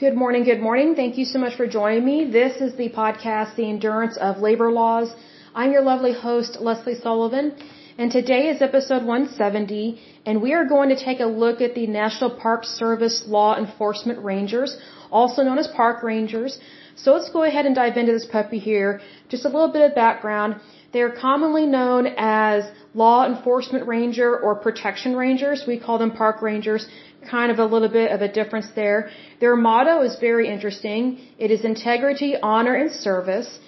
Good morning, good morning. Thank you so much for joining me. This is the podcast, The Endurance of Labor Laws. I'm your lovely host, Lesley Sullivan, and today is episode 170, and we are going to take a look at the National Park Service Law Enforcement Rangers, also known as Park Rangers. So let's go ahead and dive into this puppy here. Just a little bit of background. They are commonly known as law enforcement ranger or protection rangers. We call them park rangers kind of a little bit of a difference there. Their motto is very interesting. It is integrity, honor, and service.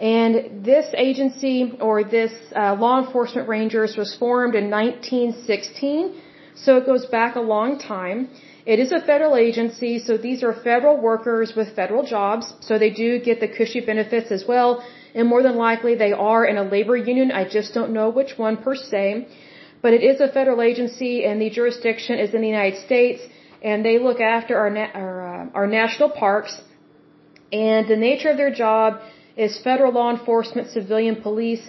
And this agency or this uh, law enforcement rangers was formed in 1916, so it goes back a long time. It is a federal agency, so these are federal workers with federal jobs, so they do get the cushy benefits as well. And more than likely, they are in a labor union. I just don't know which one per se. But it is a federal agency, and the jurisdiction is in the United States, and they look after our na- our, uh, our national parks. And the nature of their job is federal law enforcement, civilian police.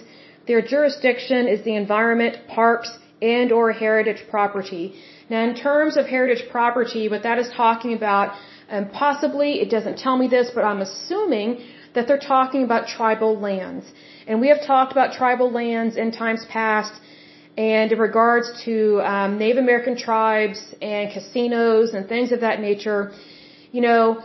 Their jurisdiction is the environment, parks, and or heritage property. Now, in terms of heritage property, what that is talking about, and possibly it doesn't tell me this, but I'm assuming that they're talking about tribal lands. And we have talked about tribal lands in times past and in regards to um, Native American tribes and casinos and things of that nature, you know,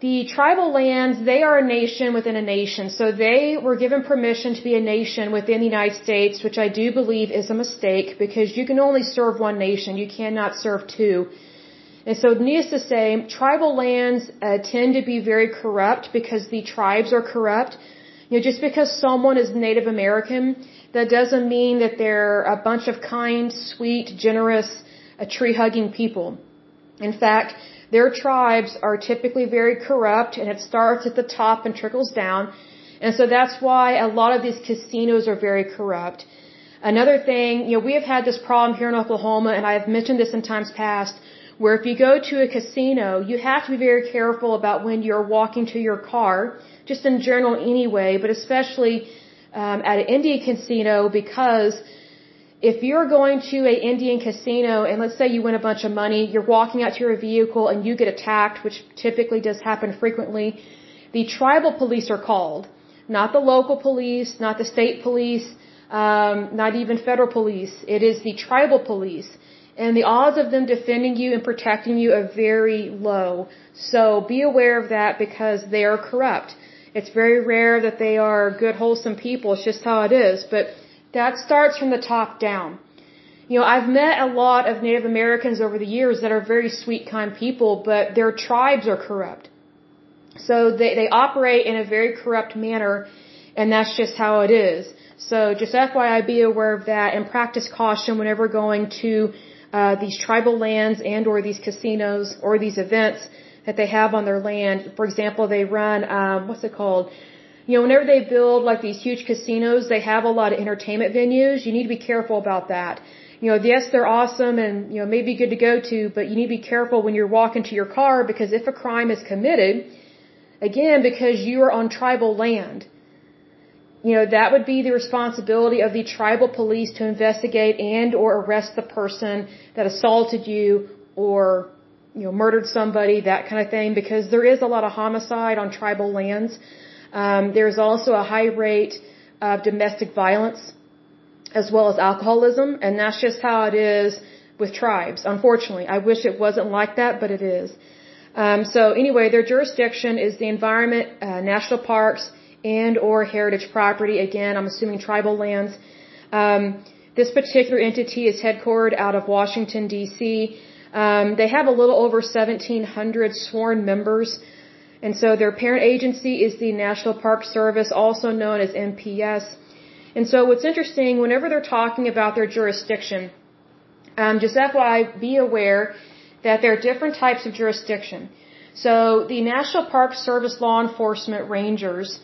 the tribal lands, they are a nation within a nation. So they were given permission to be a nation within the United States, which I do believe is a mistake because you can only serve one nation. You cannot serve two. And so needless to say, tribal lands uh, tend to be very corrupt because the tribes are corrupt. You know, just because someone is Native American that doesn't mean that they're a bunch of kind, sweet, generous, uh, tree-hugging people. In fact, their tribes are typically very corrupt and it starts at the top and trickles down. And so that's why a lot of these casinos are very corrupt. Another thing, you know, we have had this problem here in Oklahoma and I've mentioned this in times past where if you go to a casino, you have to be very careful about when you're walking to your car, just in general anyway, but especially um, at an Indian casino because if you're going to an Indian casino and let's say you win a bunch of money, you're walking out to your vehicle and you get attacked, which typically does happen frequently, the tribal police are called. Not the local police, not the state police, um, not even federal police. It is the tribal police. And the odds of them defending you and protecting you are very low. So be aware of that because they are corrupt. It's very rare that they are good, wholesome people. It's just how it is. But that starts from the top down. You know, I've met a lot of Native Americans over the years that are very sweet, kind people, but their tribes are corrupt. So they, they operate in a very corrupt manner, and that's just how it is. So just FYI, be aware of that and practice caution whenever going to uh, these tribal lands and or these casinos or these events that they have on their land. For example, they run, um, what's it called? You know, whenever they build like these huge casinos, they have a lot of entertainment venues. You need to be careful about that. You know, yes, they're awesome and, you know, maybe good to go to, but you need to be careful when you're walking to your car because if a crime is committed, again, because you are on tribal land, you know, that would be the responsibility of the tribal police to investigate and or arrest the person that assaulted you or you know, murdered somebody, that kind of thing, because there is a lot of homicide on tribal lands. Um, there's also a high rate of domestic violence as well as alcoholism, and that's just how it is with tribes, unfortunately. I wish it wasn't like that, but it is. Um, so anyway, their jurisdiction is the environment, uh, national parks, and or heritage property. Again, I'm assuming tribal lands. Um, this particular entity is headquartered out of Washington, D.C. Um, they have a little over 1,700 sworn members. And so their parent agency is the National Park Service, also known as NPS. And so what's interesting, whenever they're talking about their jurisdiction, um, just FYI, be aware that there are different types of jurisdiction. So the National Park Service law enforcement rangers,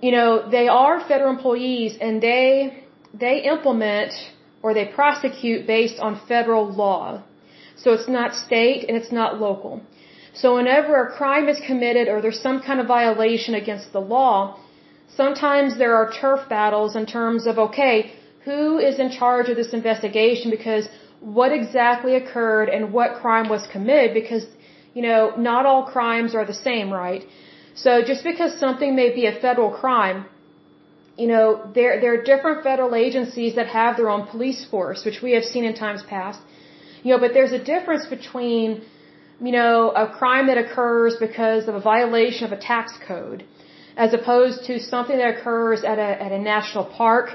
you know, they are federal employees and they, they implement or they prosecute based on federal law. So it's not state and it's not local. So whenever a crime is committed or there's some kind of violation against the law, sometimes there are turf battles in terms of, okay, who is in charge of this investigation because what exactly occurred and what crime was committed because, you know, not all crimes are the same, right? So just because something may be a federal crime, you know, there, there are different federal agencies that have their own police force, which we have seen in times past. You know, but there's a difference between, you know, a crime that occurs because of a violation of a tax code, as opposed to something that occurs at a, at a national park,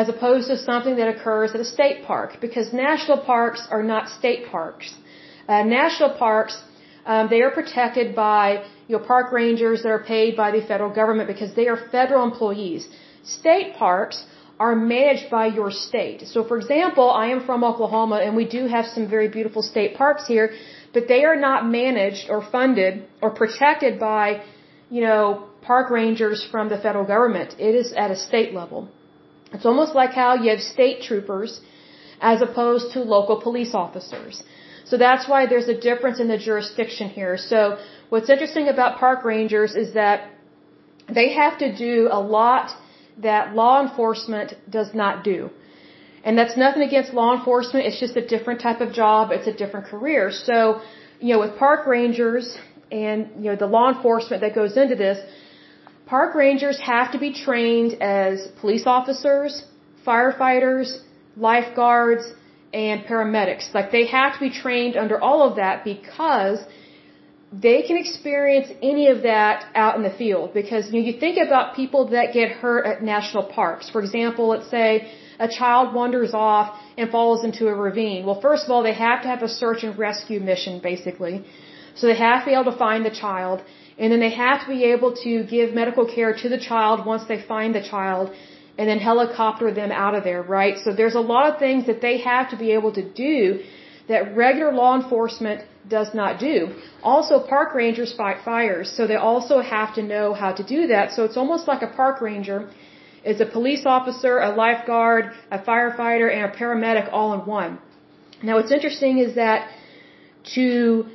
as opposed to something that occurs at a state park, because national parks are not state parks. Uh, national parks, um, they are protected by, you know, park rangers that are paid by the federal government because they are federal employees. State parks are managed by your state. So for example, I am from Oklahoma and we do have some very beautiful state parks here, but they are not managed or funded or protected by, you know, park rangers from the federal government. It is at a state level. It's almost like how you have state troopers as opposed to local police officers. So that's why there's a difference in the jurisdiction here. So what's interesting about park rangers is that they have to do a lot that law enforcement does not do. And that's nothing against law enforcement. It's just a different type of job. It's a different career. So, you know, with park rangers and, you know, the law enforcement that goes into this, park rangers have to be trained as police officers, firefighters, lifeguards, and paramedics. Like they have to be trained under all of that because they can experience any of that out in the field. Because you, know, you think about people that get hurt at national parks. For example, let's say a child wanders off and falls into a ravine. Well, first of all, they have to have a search and rescue mission, basically. So they have to be able to find the child. And then they have to be able to give medical care to the child once they find the child and then helicopter them out of there, right? So there's a lot of things that they have to be able to do that regular law enforcement does not do. Also, park rangers fight fires, so they also have to know how to do that. So it's almost like a park ranger is a police officer, a lifeguard, a firefighter, and a paramedic all in one. Now, what's interesting is that to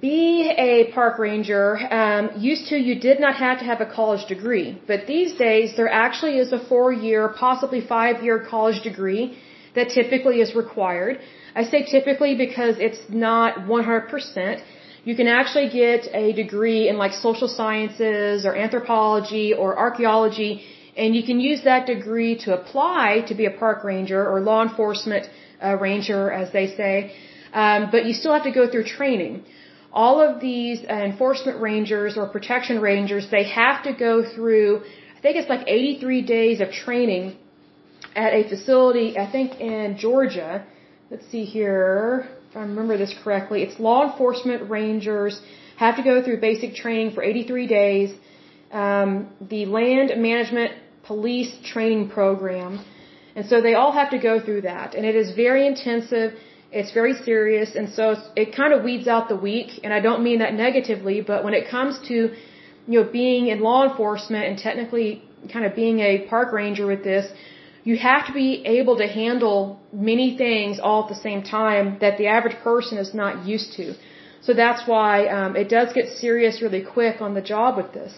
be a park ranger, um, used to you did not have to have a college degree, but these days there actually is a four-year, possibly five-year college degree that typically is required. I say typically because it's not 100%. You can actually get a degree in like social sciences or anthropology or archaeology, and you can use that degree to apply to be a park ranger or law enforcement uh, ranger, as they say. Um, but you still have to go through training all of these uh, enforcement rangers or protection rangers, they have to go through, I think it's like 83 days of training at a facility, I think in Georgia. Let's see here, if I remember this correctly. It's law enforcement rangers have to go through basic training for 83 days. Um, the land management police training program. And so they all have to go through that. And it is very intensive. It's very serious, and so it kind of weeds out the weak. And I don't mean that negatively, but when it comes to, you know, being in law enforcement and technically kind of being a park ranger with this, you have to be able to handle many things all at the same time that the average person is not used to. So that's why um, it does get serious really quick on the job with this.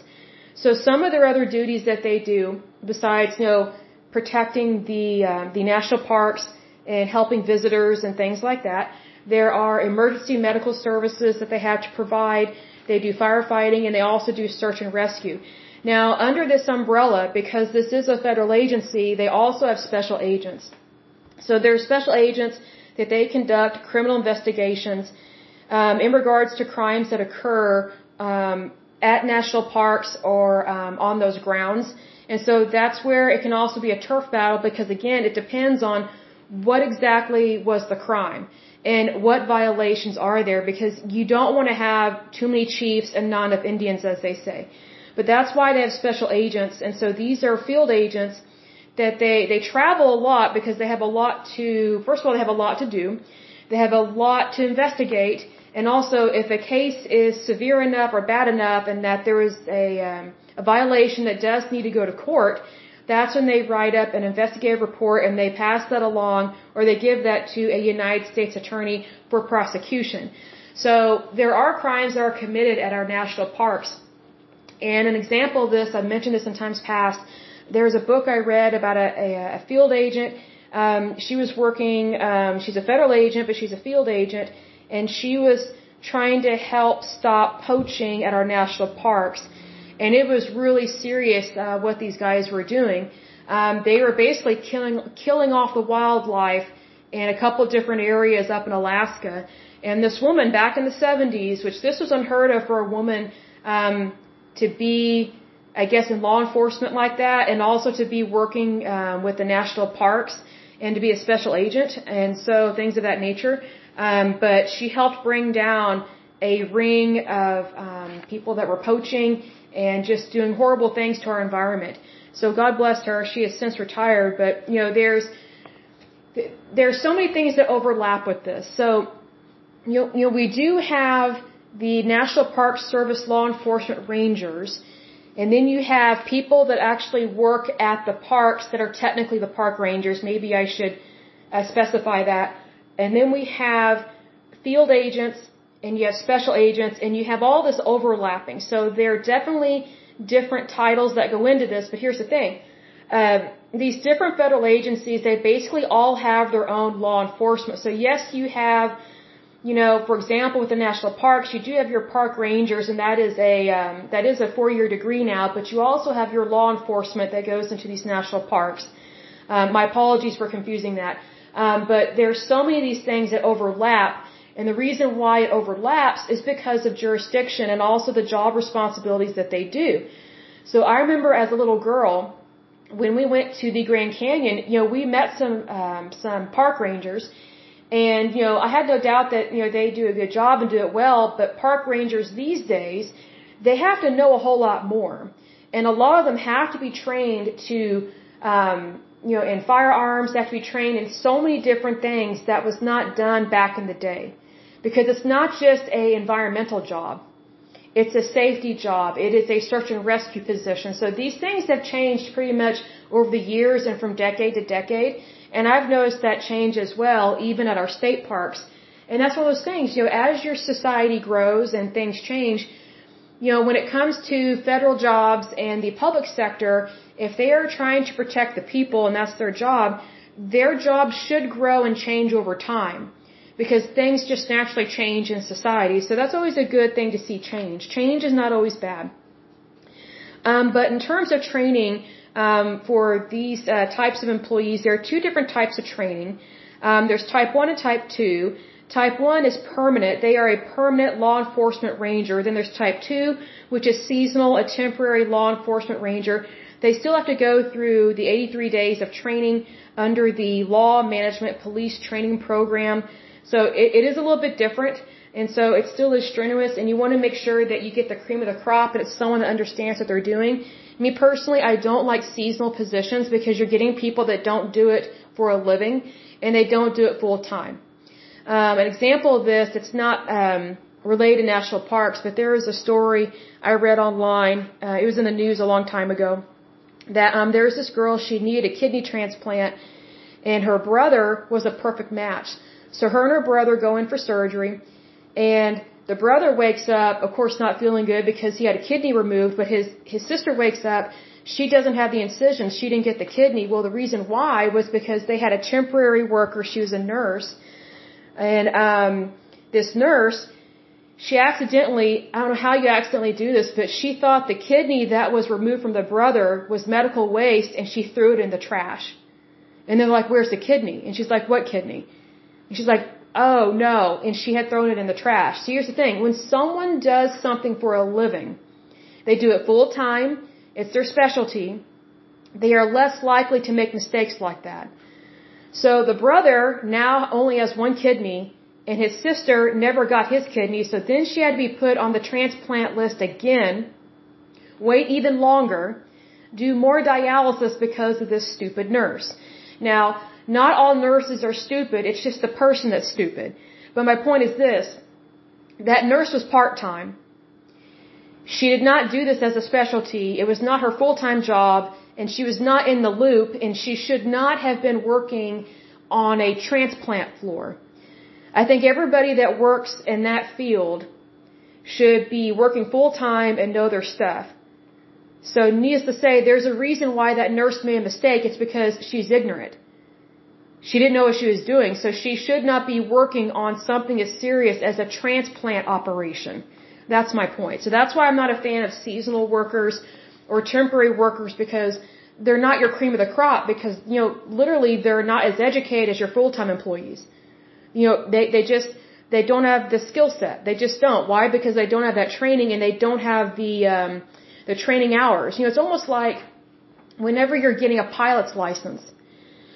So some of their other duties that they do, besides you know protecting the uh, the national parks and helping visitors and things like that. There are emergency medical services that they have to provide. They do firefighting and they also do search and rescue. Now, under this umbrella, because this is a federal agency, they also have special agents. So there are special agents that they conduct criminal investigations um, in regards to crimes that occur um, at national parks or um, on those grounds. And so that's where it can also be a turf battle because, again, it depends on what exactly was the crime and what violations are there because you don't want to have too many chiefs and not enough Indians, as they say. But that's why they have special agents, and so these are field agents that they they travel a lot because they have a lot to. First of all, they have a lot to do. They have a lot to investigate, and also if a case is severe enough or bad enough, and that there is a um, a violation that does need to go to court, that's when they write up an investigative report and they pass that along or they give that to a United States attorney for prosecution. So there are crimes that are committed at our national parks. And an example of this, I've mentioned this in times past, there's a book I read about a, a, a field agent. Um, she was working, um, she's a federal agent, but she's a field agent, and she was trying to help stop poaching at our national parks. And it was really serious uh, what these guys were doing. Um, they were basically killing killing off the wildlife in a couple of different areas up in Alaska. And this woman back in the 70s, which this was unheard of for a woman um, to be, I guess, in law enforcement like that, and also to be working um, with the national parks and to be a special agent, and so things of that nature. Um, but she helped bring down a ring of um, people that were poaching and just doing horrible things to our environment. So God bless her. She has since retired, but you know, there's there's so many things that overlap with this. So you know, you know, we do have the National Park Service law enforcement rangers, and then you have people that actually work at the parks that are technically the park rangers. Maybe I should uh, specify that. And then we have field agents, and you have special agents, and you have all this overlapping. So there are definitely different titles that go into this, but here's the thing. Uh, these different federal agencies, they basically all have their own law enforcement. So yes, you have you know, for example, with the national parks, you do have your park rangers, and that is a um, that is a four-year degree now. But you also have your law enforcement that goes into these national parks. Um, my apologies for confusing that. Um, but there's so many of these things that overlap, and the reason why it overlaps is because of jurisdiction and also the job responsibilities that they do. So I remember as a little girl, when we went to the Grand Canyon, you know, we met some um, some park rangers and, you know, I had no doubt that, you know, they do a good job and do it well, but park rangers these days, they have to know a whole lot more. And a lot of them have to be trained to, um, you know, in firearms, they have to be trained in so many different things that was not done back in the day. Because it's not just a environmental job. It's a safety job. It is a search and rescue position. So these things have changed pretty much over the years and from decade to decade. And I've noticed that change as well, even at our state parks. And that's one of those things, you know, as your society grows and things change, you know, when it comes to federal jobs and the public sector, if they are trying to protect the people and that's their job, their job should grow and change over time because things just naturally change in society. So that's always a good thing to see change. Change is not always bad. Um, but in terms of training, um, for these uh, types of employees, there are two different types of training. Um, there's type 1 and type 2. Type 1 is permanent. They are a permanent law enforcement ranger. Then there's type 2, which is seasonal, a temporary law enforcement ranger. They still have to go through the 83 days of training under the Law Management Police Training Program. So it, it is a little bit different. And so it still is strenuous, and you want to make sure that you get the cream of the crop and it's someone that understands what they're doing. Me personally, I don't like seasonal positions because you're getting people that don't do it for a living and they don't do it full time. Um, an example of this, it's not um, related to national parks, but there is a story I read online. Uh, it was in the news a long time ago that um, there was this girl, she needed a kidney transplant, and her brother was a perfect match. So her and her brother go in for surgery, and the brother wakes up, of course not feeling good because he had a kidney removed, but his, his sister wakes up, she doesn't have the incision, she didn't get the kidney. Well, the reason why was because they had a temporary worker, she was a nurse, and um, this nurse, she accidentally, I don't know how you accidentally do this, but she thought the kidney that was removed from the brother was medical waste and she threw it in the trash. And they're like, where's the kidney? And she's like, what kidney? And she's like, oh no, and she had thrown it in the trash. So here's the thing, when someone does something for a living, they do it full time, it's their specialty, they are less likely to make mistakes like that. So the brother now only has one kidney, and his sister never got his kidney, so then she had to be put on the transplant list again, wait even longer, do more dialysis because of this stupid nurse. Now, not all nurses are stupid, it's just the person that's stupid. But my point is this that nurse was part time. She did not do this as a specialty, it was not her full time job, and she was not in the loop, and she should not have been working on a transplant floor. I think everybody that works in that field should be working full time and know their stuff. So, needless to say, there's a reason why that nurse made a mistake. It's because she's ignorant. She didn't know what she was doing, so she should not be working on something as serious as a transplant operation. That's my point. So that's why I'm not a fan of seasonal workers or temporary workers because they're not your cream of the crop because, you know, literally they're not as educated as your full-time employees. You know, they, they just, they don't have the skill set. They just don't. Why? Because they don't have that training and they don't have the, um, the training hours. You know, it's almost like whenever you're getting a pilot's license,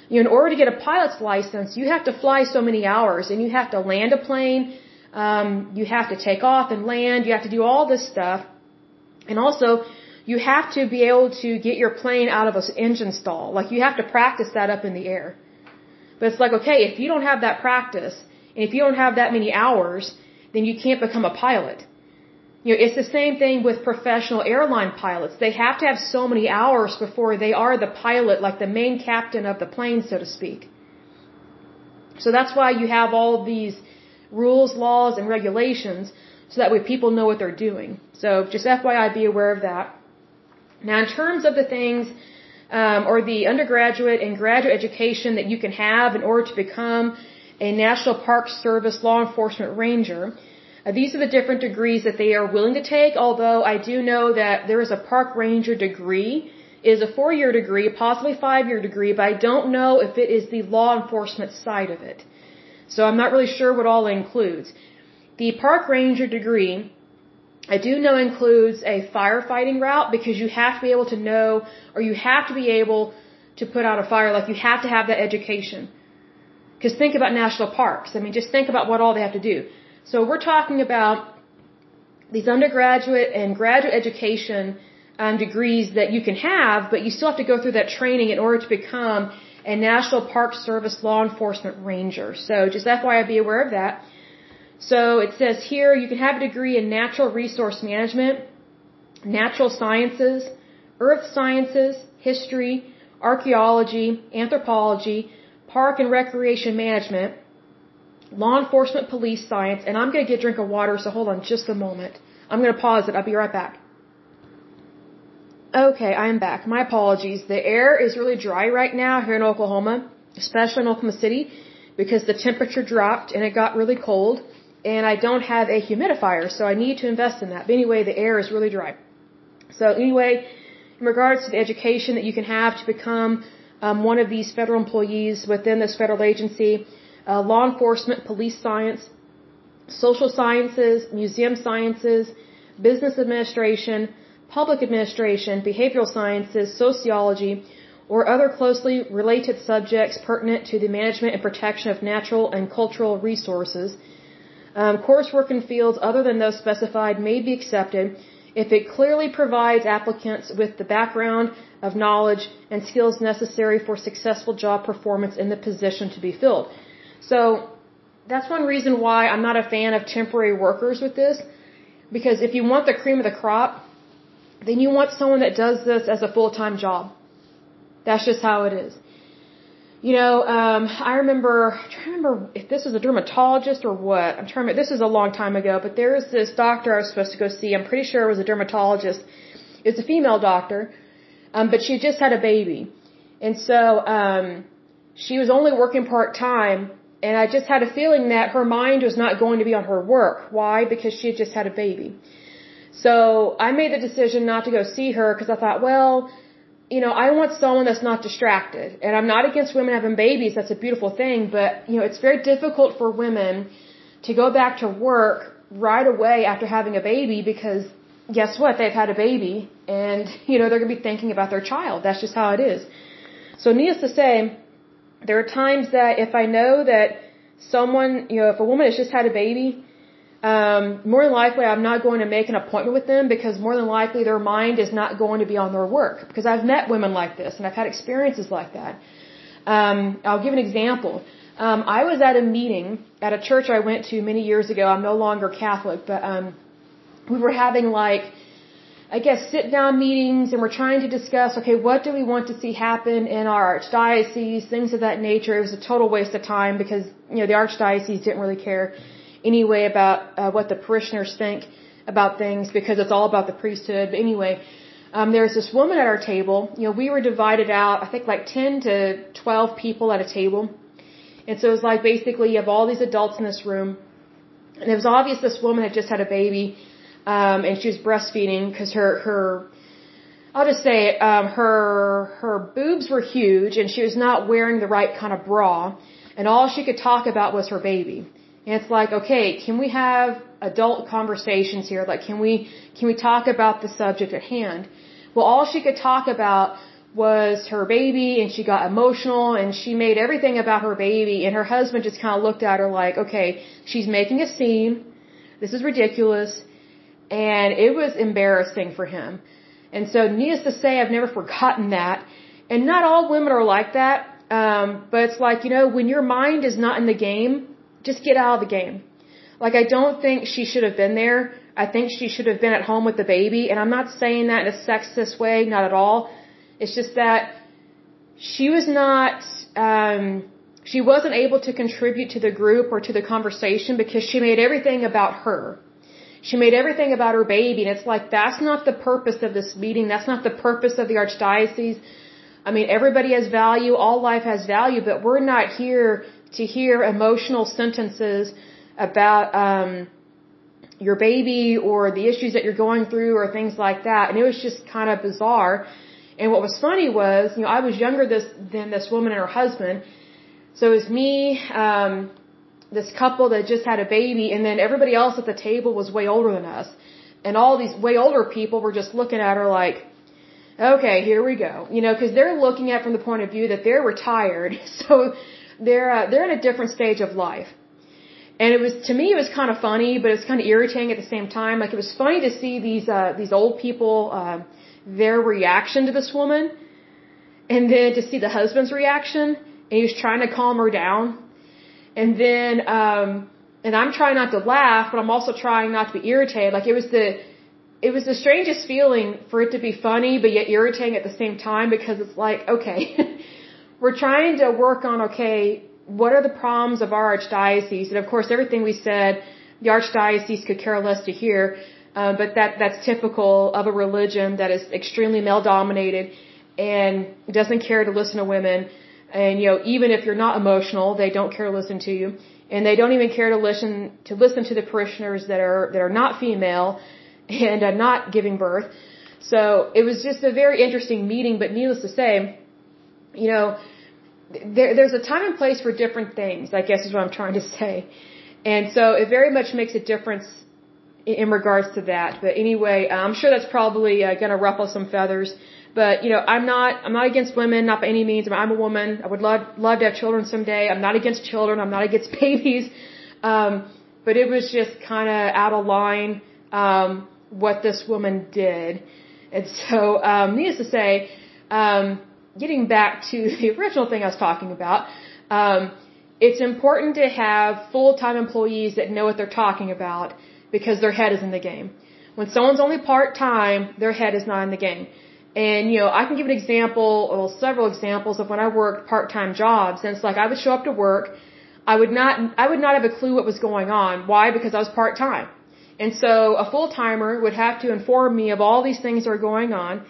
you know, in order to get a pilot's license, you have to fly so many hours and you have to land a plane, um, you have to take off and land, you have to do all this stuff. And also, you have to be able to get your plane out of an engine stall. Like you have to practice that up in the air. But it's like, okay, if you don't have that practice, and if you don't have that many hours, then you can't become a pilot. You know, it's the same thing with professional airline pilots. They have to have so many hours before they are the pilot, like the main captain of the plane, so to speak. So that's why you have all these rules, laws, and regulations, so that way people know what they're doing. So just FYI, be aware of that. Now, in terms of the things, um, or the undergraduate and graduate education that you can have in order to become a National Park Service law enforcement ranger, Uh, these are the different degrees that they are willing to take, although I do know that there is a park ranger degree. Is a four-year degree, possibly five-year degree, but I don't know if it is the law enforcement side of it. So I'm not really sure what all it includes. The park ranger degree, I do know includes a firefighting route because you have to be able to know, or you have to be able to put out a fire, like you have to have that education. Because think about national parks. I mean, just think about what all they have to do. So we're talking about these undergraduate and graduate education um, degrees that you can have, but you still have to go through that training in order to become a National Park Service law enforcement ranger. So just FYI, be aware of that. So it says here you can have a degree in natural resource management, natural sciences, earth sciences, history, archaeology, anthropology, park and recreation management, law enforcement police science, and I'm going to get a drink of water, so hold on just a moment. I'm going to pause it. I'll be right back. Okay, I am back. My apologies. The air is really dry right now here in Oklahoma, especially in Oklahoma City, because the temperature dropped and it got really cold, and I don't have a humidifier, so I need to invest in that. But anyway, the air is really dry. So anyway, in regards to the education that you can have to become um, one of these federal employees within this federal agency, uh, law enforcement, police science, social sciences, museum sciences, business administration, public administration, behavioral sciences, sociology, or other closely related subjects pertinent to the management and protection of natural and cultural resources. Um, coursework in fields other than those specified may be accepted if it clearly provides applicants with the background of knowledge and skills necessary for successful job performance in the position to be filled. So that's one reason why I'm not a fan of temporary workers with this. Because if you want the cream of the crop, then you want someone that does this as a full-time job. That's just how it is. You know, um, I remember, I'm trying to remember if this was a dermatologist or what. I'm trying to remember, this is a long time ago, but there was this doctor I was supposed to go see. I'm pretty sure it was a dermatologist. It's a female doctor, um, but she just had a baby. And so, um, she was only working part-time and I just had a feeling that her mind was not going to be on her work. Why? Because she had just had a baby. So I made the decision not to go see her because I thought, well, you know, I want someone that's not distracted. And I'm not against women having babies. That's a beautiful thing. But, you know, it's very difficult for women to go back to work right away after having a baby because guess what? They've had a baby and, you know, they're going to be thinking about their child. That's just how it is. So needless to say, there are times that if I know that someone, you know, if a woman has just had a baby, um, more than likely I'm not going to make an appointment with them because more than likely their mind is not going to be on their work. Because I've met women like this and I've had experiences like that. Um, I'll give an example. Um, I was at a meeting at a church I went to many years ago. I'm no longer Catholic, but um, we were having like I guess, sit down meetings and we're trying to discuss, okay, what do we want to see happen in our archdiocese, things of that nature. It was a total waste of time because, you know, the archdiocese didn't really care anyway about uh, what the parishioners think about things because it's all about the priesthood. But anyway, um, there's this woman at our table. You know, we were divided out, I think like 10 to 12 people at a table. And so it was like basically you have all these adults in this room, and it was obvious this woman had just had a baby, um, and she was breastfeeding because her her I'll just say it, um, her her boobs were huge, and she was not wearing the right kind of bra, and all she could talk about was her baby. And it's like, okay, can we have adult conversations here? Like, can we can we talk about the subject at hand? Well, all she could talk about was her baby and she got emotional and she made everything about her baby and her husband just kind of looked at her like, okay, she's making a scene. This is ridiculous. And it was embarrassing for him. And so needless to say, I've never forgotten that. And not all women are like that. Um, but it's like, you know, when your mind is not in the game, just get out of the game. Like I don't think she should have been there. I think she should have been at home with the baby. And I'm not saying that in a sexist way, not at all. It's just that she was not, um, she wasn't able to contribute to the group or to the conversation because she made everything about her. She made everything about her baby, and it's like that's not the purpose of this meeting. That's not the purpose of the archdiocese. I mean, everybody has value. All life has value, but we're not here to hear emotional sentences about um, your baby or the issues that you're going through or things like that. And it was just kind of bizarre. And what was funny was, you know, I was younger this, than this woman and her husband. So it was me, um, this couple that just had a baby, and then everybody else at the table was way older than us. And all these way older people were just looking at her like, okay, here we go. You know, because they're looking at from the point of view that they're retired. So they're, uh, they're in a different stage of life. And it was, to me, it was kind of funny, but it was kind of irritating at the same time. Like, it was funny to see these, uh, these old people, uh, their reaction to this woman, and then to see the husband's reaction, and he was trying to calm her down. And then, um, and I'm trying not to laugh, but I'm also trying not to be irritated. Like, it was the, it was the strangest feeling for it to be funny, but yet irritating at the same time because it's like, okay, we're trying to work on, okay, what are the problems of our archdiocese? And of course, everything we said, the archdiocese could care less to hear. Uh, but that that's typical of a religion that is extremely male dominated and doesn't care to listen to women. And you know, even if you're not emotional, they don't care to listen to you, and they don't even care to listen to listen to the parishioners that are that are not female and are not giving birth. So it was just a very interesting meeting. But needless to say, you know, there, there's a time and place for different things, I guess is what I'm trying to say. And so it very much makes a difference in regards to that. But anyway, I'm sure that's probably uh, going to ruffle some feathers. But you know, I'm not I'm not against women, not by any means. I'm a woman. I would love love to have children someday. I'm not against children. I'm not against babies. Um, but it was just kind of out of line um, what this woman did. And so, um, needless to say, um, getting back to the original thing I was talking about, um, it's important to have full-time employees that know what they're talking about because their head is in the game. When someone's only part-time, their head is not in the game. And, you know, I can give an example, well, several examples of when I worked part-time jobs. And it's like I would show up to work, I would not, I would not have a clue what was going on. Why? Because I was part-time. And so a full-timer would have to inform me of all these things that are going on.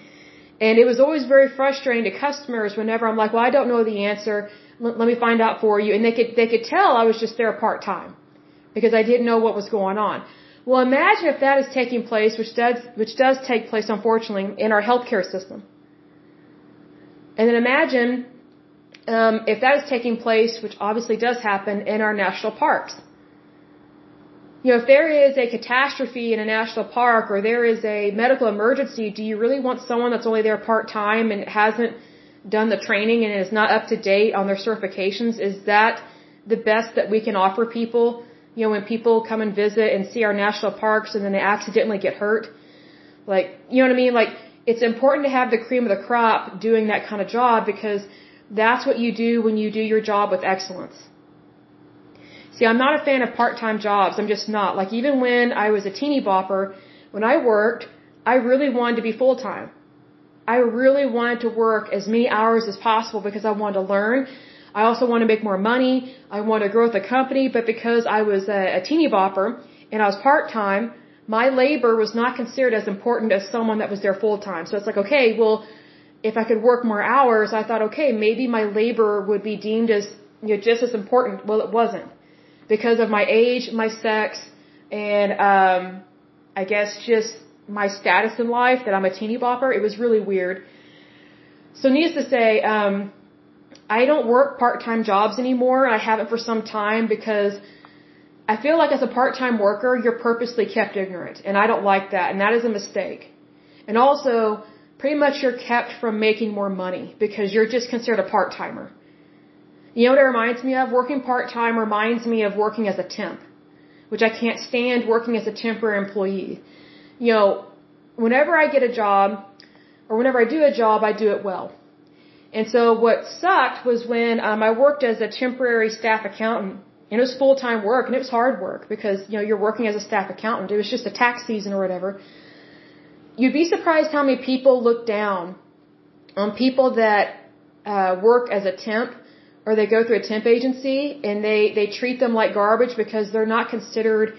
And it was always very frustrating to customers whenever I'm like, well, I don't know the answer. Let, let me find out for you. And they could, they could tell I was just there part time because I didn't know what was going on. Well, imagine if that is taking place, which does, which does take place, unfortunately, in our healthcare system. And then imagine um, if that is taking place, which obviously does happen, in our national parks you know, if there is a catastrophe in a national park or there is a medical emergency, do you really want someone that's only there part time and hasn't done the training and is not up to date on their certifications? Is that the best that we can offer people? You know, when people come and visit and see our national parks and then they accidentally get hurt? Like, you know what I mean? Like, it's important to have the cream of the crop doing that kind of job because that's what you do when you do your job with excellence. See, I'm not a fan of part-time jobs. I'm just not. Like even when I was a teeny bopper, when I worked, I really wanted to be full-time. I really wanted to work as many hours as possible because I wanted to learn. I also want to make more money. I want to grow the company, but because I was a, a teeny bopper and I was part-time, my labor was not considered as important as someone that was there full-time. So it's like, okay, well, if I could work more hours, I thought, okay, maybe my labor would be deemed as you know, just as important. Well, it wasn't because of my age, my sex, and um, I guess just my status in life that I'm a teeny bopper. It was really weird. So needless to say, um, I don't work part-time jobs anymore. I haven't for some time because I feel like as a part-time worker, you're purposely kept ignorant, and I don't like that, and that is a mistake. And also, pretty much you're kept from making more money because you're just considered a part-timer. You know what it reminds me of? Working part-time reminds me of working as a temp, which I can't stand working as a temporary employee. You know, whenever I get a job, or whenever I do a job, I do it well. And so what sucked was when um, I worked as a temporary staff accountant and it was full time work and it was hard work because, you know, you're working as a staff accountant. It was just a tax season or whatever. You'd be surprised how many people look down on people that uh, work as a temp or they go through a temp agency and they, they treat them like garbage because they're not considered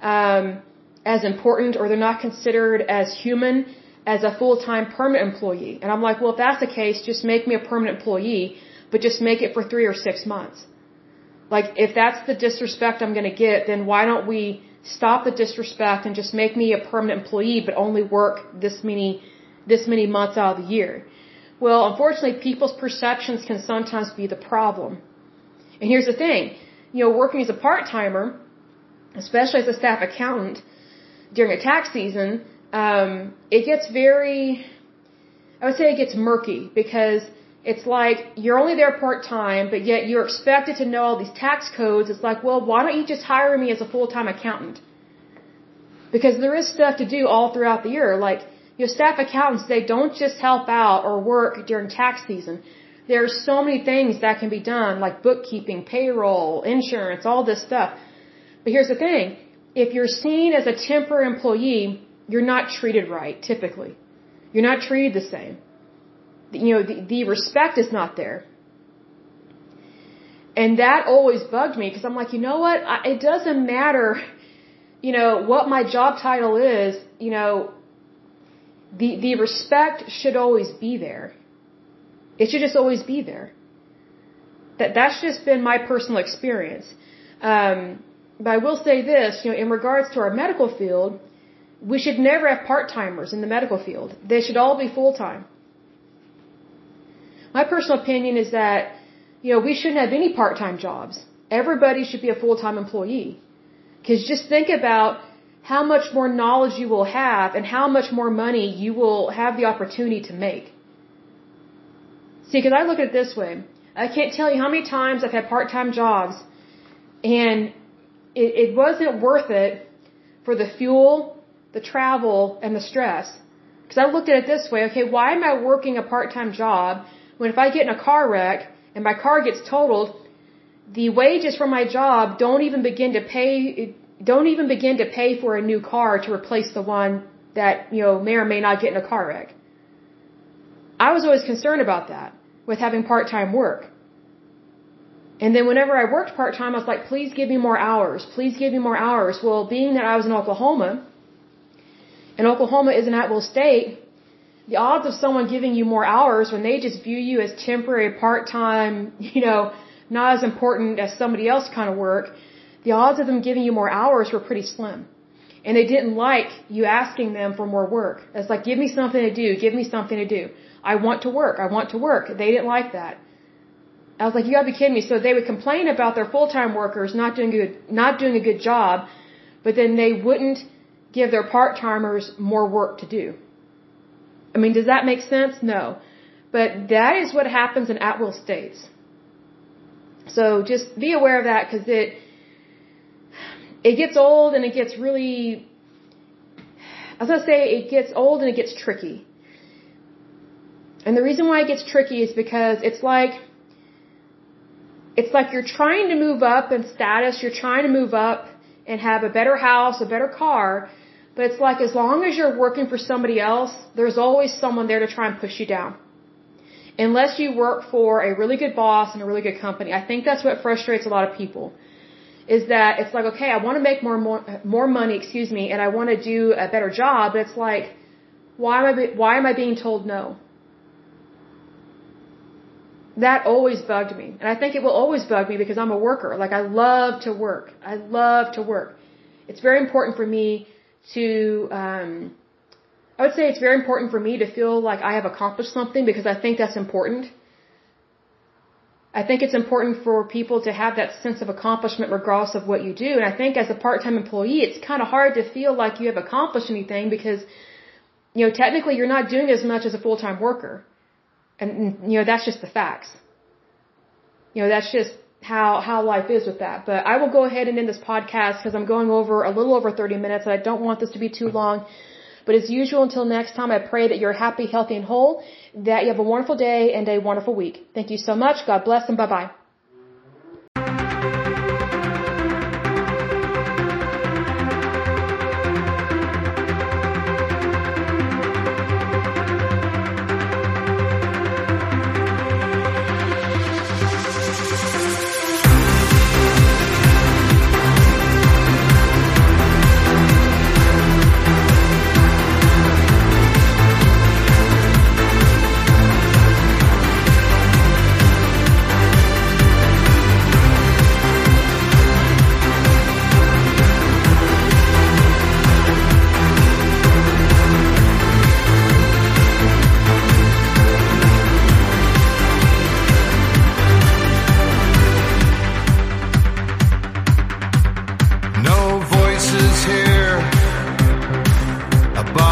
um, as important or they're not considered as human as a full-time permanent employee. And I'm like, well, if that's the case, just make me a permanent employee, but just make it for three or six months. Like, if that's the disrespect I'm going to get, then why don't we stop the disrespect and just make me a permanent employee, but only work this many, this many months out of the year? Well, unfortunately, people's perceptions can sometimes be the problem. And here's the thing, you know, working as a part-timer, especially as a staff accountant, during a tax season, um, it gets very, I would say it gets murky because it's like you're only there part time, but yet you're expected to know all these tax codes. It's like, well, why don't you just hire me as a full time accountant? Because there is stuff to do all throughout the year. Like your staff accountants, they don't just help out or work during tax season. There are so many things that can be done, like bookkeeping, payroll, insurance, all this stuff. But here's the thing. If you're seen as a temporary employee, you're not treated right, typically. You're not treated the same you know, the, the respect is not there. And that always bugged me because I'm like, you know what? I, it doesn't matter, you know, what my job title is, you know, the, the respect should always be there. It should just always be there. That, that's just been my personal experience. Um, but I will say this, you know, in regards to our medical field, we should never have part-timers in the medical field. They should all be full-time. My personal opinion is that, you know, we shouldn't have any part-time jobs. Everybody should be a full-time employee. Cause just think about how much more knowledge you will have and how much more money you will have the opportunity to make. See, cause I look at it this way. I can't tell you how many times I've had part-time jobs and it, it wasn't worth it for the fuel, the travel, and the stress. Because I looked at it this way, okay, why am I working a part-time job when if I get in a car wreck and my car gets totaled, the wages from my job don't even begin to pay don't even begin to pay for a new car to replace the one that, you know, may or may not get in a car wreck. I was always concerned about that with having part-time work. And then whenever I worked part-time, I was like, please give me more hours. Please give me more hours. Well, being that I was in Oklahoma, and Oklahoma is an at-will state, the odds of someone giving you more hours when they just view you as temporary, part-time, you know, not as important as somebody else kind of work, the odds of them giving you more hours were pretty slim. And they didn't like you asking them for more work. It's like, give me something to do, give me something to do. I want to work, I want to work. They didn't like that. I was like, you gotta be kidding me. So they would complain about their full-time workers not doing good, not doing a good job, but then they wouldn't give their part-timers more work to do. I mean, does that make sense? No. But that is what happens in at-will states. So just be aware of that because it, it gets old and it gets really, I was going to say it gets old and it gets tricky. And the reason why it gets tricky is because it's like, it's like you're trying to move up in status, you're trying to move up and have a better house, a better car, but it's like as long as you're working for somebody else, there's always someone there to try and push you down. Unless you work for a really good boss and a really good company. I think that's what frustrates a lot of people. Is that it's like, okay, I want to make more, more, more money, excuse me, and I want to do a better job, but it's like, why am I, why am I being told no? That always bugged me. And I think it will always bug me because I'm a worker. Like I love to work. I love to work. It's very important for me to, um, I would say it's very important for me to feel like I have accomplished something because I think that's important. I think it's important for people to have that sense of accomplishment regardless of what you do. And I think as a part-time employee, it's kind of hard to feel like you have accomplished anything because, you know, technically you're not doing as much as a full-time worker. And, you know, that's just the facts. You know, that's just how, how life is with that. But I will go ahead and end this podcast because I'm going over a little over 30 minutes and I don't want this to be too long. But as usual, until next time, I pray that you're happy, healthy, and whole, that you have a wonderful day and a wonderful week. Thank you so much. God bless and bye bye.